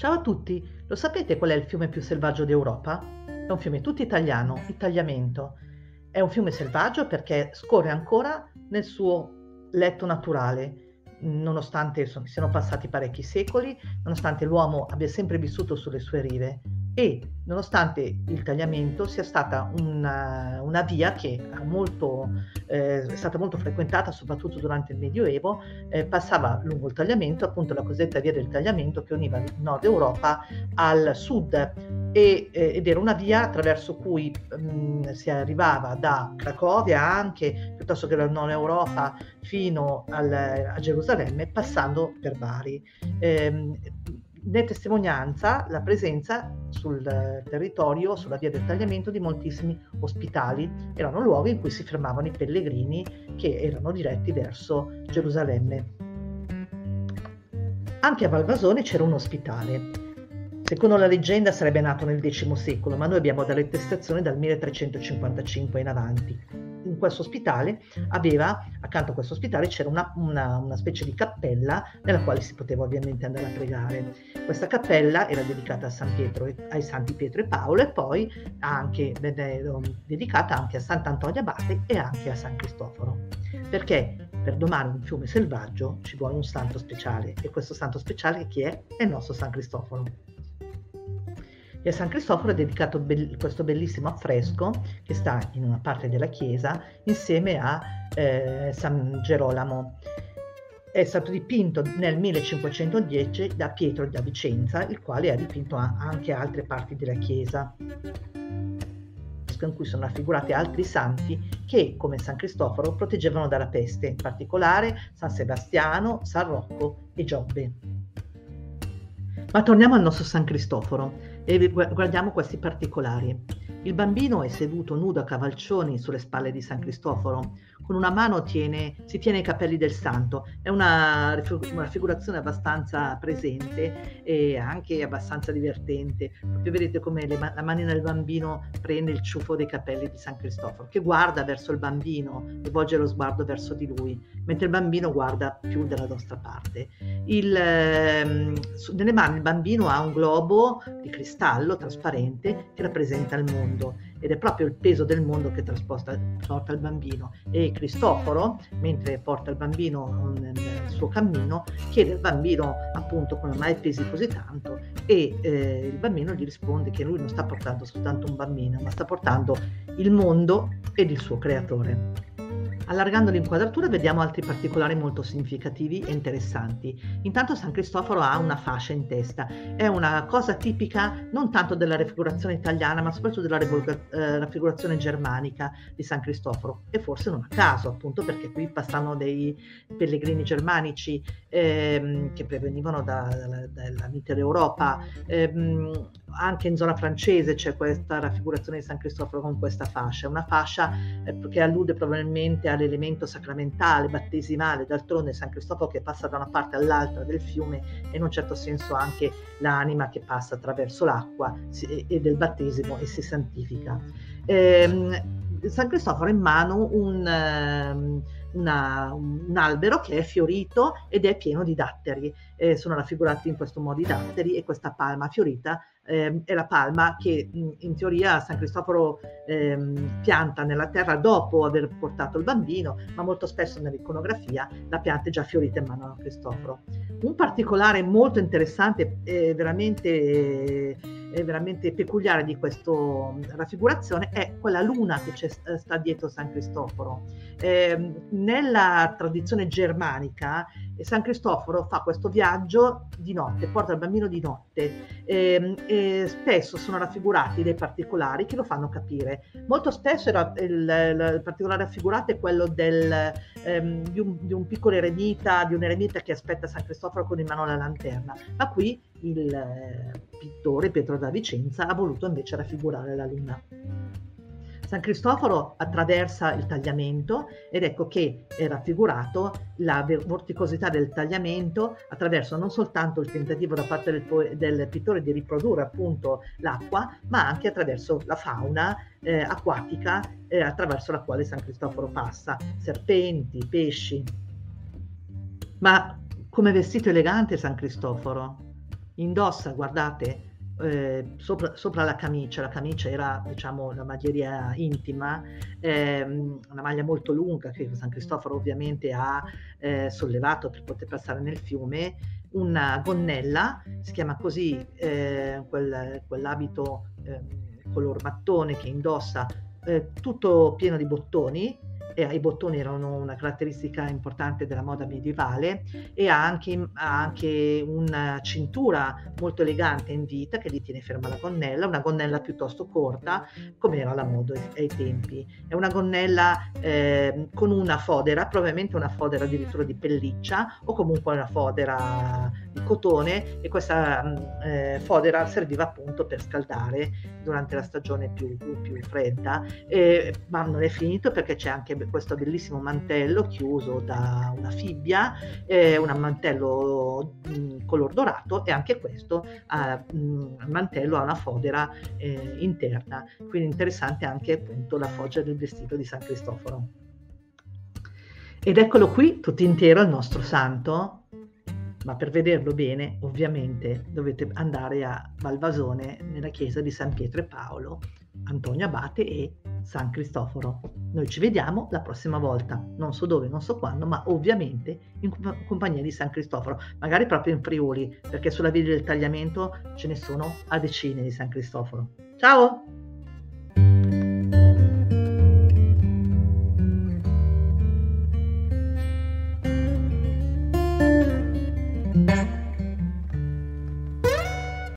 Ciao a tutti, lo sapete qual è il fiume più selvaggio d'Europa? È un fiume tutto italiano, il Tagliamento. È un fiume selvaggio perché scorre ancora nel suo letto naturale, nonostante siano passati parecchi secoli, nonostante l'uomo abbia sempre vissuto sulle sue rive e nonostante il tagliamento sia stata una, una via che molto, eh, è stata molto frequentata soprattutto durante il Medioevo, eh, passava lungo il tagliamento, appunto la cosiddetta via del tagliamento che univa il nord Europa al sud e, eh, ed era una via attraverso cui mh, mm, si arrivava da Cracovia anche, piuttosto che dal nord Europa, fino al, a Gerusalemme, passando per Bari. Ne testimonianza la presenza sul territorio, sulla via del tagliamento, di moltissimi ospitali. Erano luoghi in cui si fermavano i pellegrini che erano diretti verso Gerusalemme. Anche a Valvasone c'era un ospitale. Secondo la leggenda sarebbe nato nel X secolo, ma noi abbiamo delle attestazioni dal 1355 in avanti in questo ospitale aveva, accanto a questo ospitale c'era una, una, una, specie di cappella nella quale si poteva ovviamente andare a pregare. Questa cappella era dedicata a San Pietro, ai Santi Pietro e Paolo e poi anche, dedicata anche a Sant'Antonio Abate e anche a San Cristoforo. Perché per domare un fiume selvaggio ci vuole un santo speciale e questo santo speciale chi è? È il nostro San Cristoforo. E a San Cristoforo è dedicato be- questo bellissimo affresco che sta in una parte della chiesa insieme a eh, San Gerolamo. È stato dipinto nel 1510 da Pietro da Vicenza, il quale ha dipinto anche altre parti della chiesa in cui sono raffigurati altri santi che, come San Cristoforo, proteggevano dalla peste, in particolare San Sebastiano, San Rocco e Giobbe. Ma torniamo al nostro San Cristoforo e guardiamo questi particolari. Il bambino è seduto nudo a cavalcioni sulle spalle di San Cristoforo, con una mano tiene, si tiene i capelli del santo. È una, raffigurazione abbastanza presente e anche abbastanza divertente. Proprio vedete come le, la manina del bambino prende il ciuffo dei capelli di San Cristoforo, che guarda verso il bambino e volge lo sguardo verso di lui, mentre il bambino guarda più dalla nostra parte. Il, ehm, nelle mani il bambino ha un globo di cristallo trasparente che rappresenta il mondo ed è proprio il peso del mondo che trasporta il bambino e Cristoforo, mentre porta il bambino nel suo cammino, chiede al bambino appunto come mai pesi così tanto e eh, il bambino gli risponde che lui non sta portando soltanto un bambino, ma sta portando il mondo ed il suo creatore. Allargando l'inquadratura vediamo altri particolari molto significativi e interessanti. Intanto San Cristoforo ha una fascia in testa, è una cosa tipica non tanto della raffigurazione italiana ma soprattutto della eh, raffigurazione germanica di San Cristoforo e forse non a caso appunto perché qui passano dei pellegrini germanici ehm, che provenivano da, da, dalla Mitteleuropa, ehm, anche in zona francese c'è questa raffigurazione di San Cristoforo con questa fascia, una fascia eh, che allude probabilmente all'elemento sacramentale, battesimale, d'altronde San Cristoforo che passa da una parte all'altra del fiume e in un certo senso anche l'anima che passa attraverso l'acqua e del battesimo e si santifica. Eh, San Cristoforo ha in mano un... Eh, una, un albero che è fiorito ed è pieno di datteri. Eh, sono raffigurati in questo modo i datteri e questa palma fiorita eh, è la palma che in, teoria San Cristoforo eh, pianta nella terra dopo aver portato il bambino, ma molto spesso nell'iconografia la pianta è già fiorita in mano a Cristoforo. Un particolare molto interessante e veramente eh, veramente peculiare di questa raffigurazione è quella luna che sta dietro San Cristoforo. Eh, nella tradizione germanica San Cristoforo fa questo viaggio di notte, porta il bambino di notte eh, e spesso sono raffigurati dei particolari che lo fanno capire. Molto spesso il, il, il particolare raffigurato è quello del, ehm, di, un, di, un, piccolo eremita, di un eremita che aspetta San Cristoforo con in mano la lanterna, ma qui il eh, pittore Pietro da Vicenza ha voluto invece raffigurare la luna. San Cristoforo attraversa il tagliamento ed ecco che è raffigurato la vorticosità del tagliamento attraverso non soltanto il tentativo da parte del, del pittore di riprodurre appunto l'acqua, ma anche attraverso la fauna eh, acquatica eh, attraverso la quale San Cristoforo passa, serpenti, pesci. Ma come vestito elegante San Cristoforo? indossa, guardate, eh, sopra, sopra, la camicia, la camicia era diciamo la maglieria intima, ehm, una maglia molto lunga che San Cristoforo ovviamente ha eh, sollevato per poter passare nel fiume, una gonnella, si chiama così eh, quel, quell'abito ehm, color mattone che indossa eh, tutto pieno di bottoni, e i bottoni erano una caratteristica importante della moda medievale e ha anche, ha anche, una cintura molto elegante in vita che gli tiene ferma la gonnella, una gonnella piuttosto corta come era la moda ai tempi. È una gonnella eh, con una fodera, probabilmente una fodera addirittura di pelliccia o comunque una fodera di cotone e questa mm, eh, fodera serviva appunto per scaldare durante la stagione più, più fredda, eh, ma non è finito perché c'è anche questo bellissimo mantello chiuso da una fibbia, eh, un mantello mm, color dorato e anche questo ha, mh, mm, mantello ha una fodera eh, interna, quindi interessante anche appunto la foggia del vestito di San Cristoforo. Ed eccolo qui, tutto intero il nostro santo, ma per vederlo bene ovviamente dovete andare a Valvasone nella chiesa di San Pietro e Paolo, Antonio Abate e San Cristoforo. Noi ci vediamo la prossima volta, non so dove, non so quando, ma ovviamente in compagnia di San Cristoforo, magari proprio in Friuli, perché sulla via del tagliamento ce ne sono a decine di San Cristoforo. Ciao!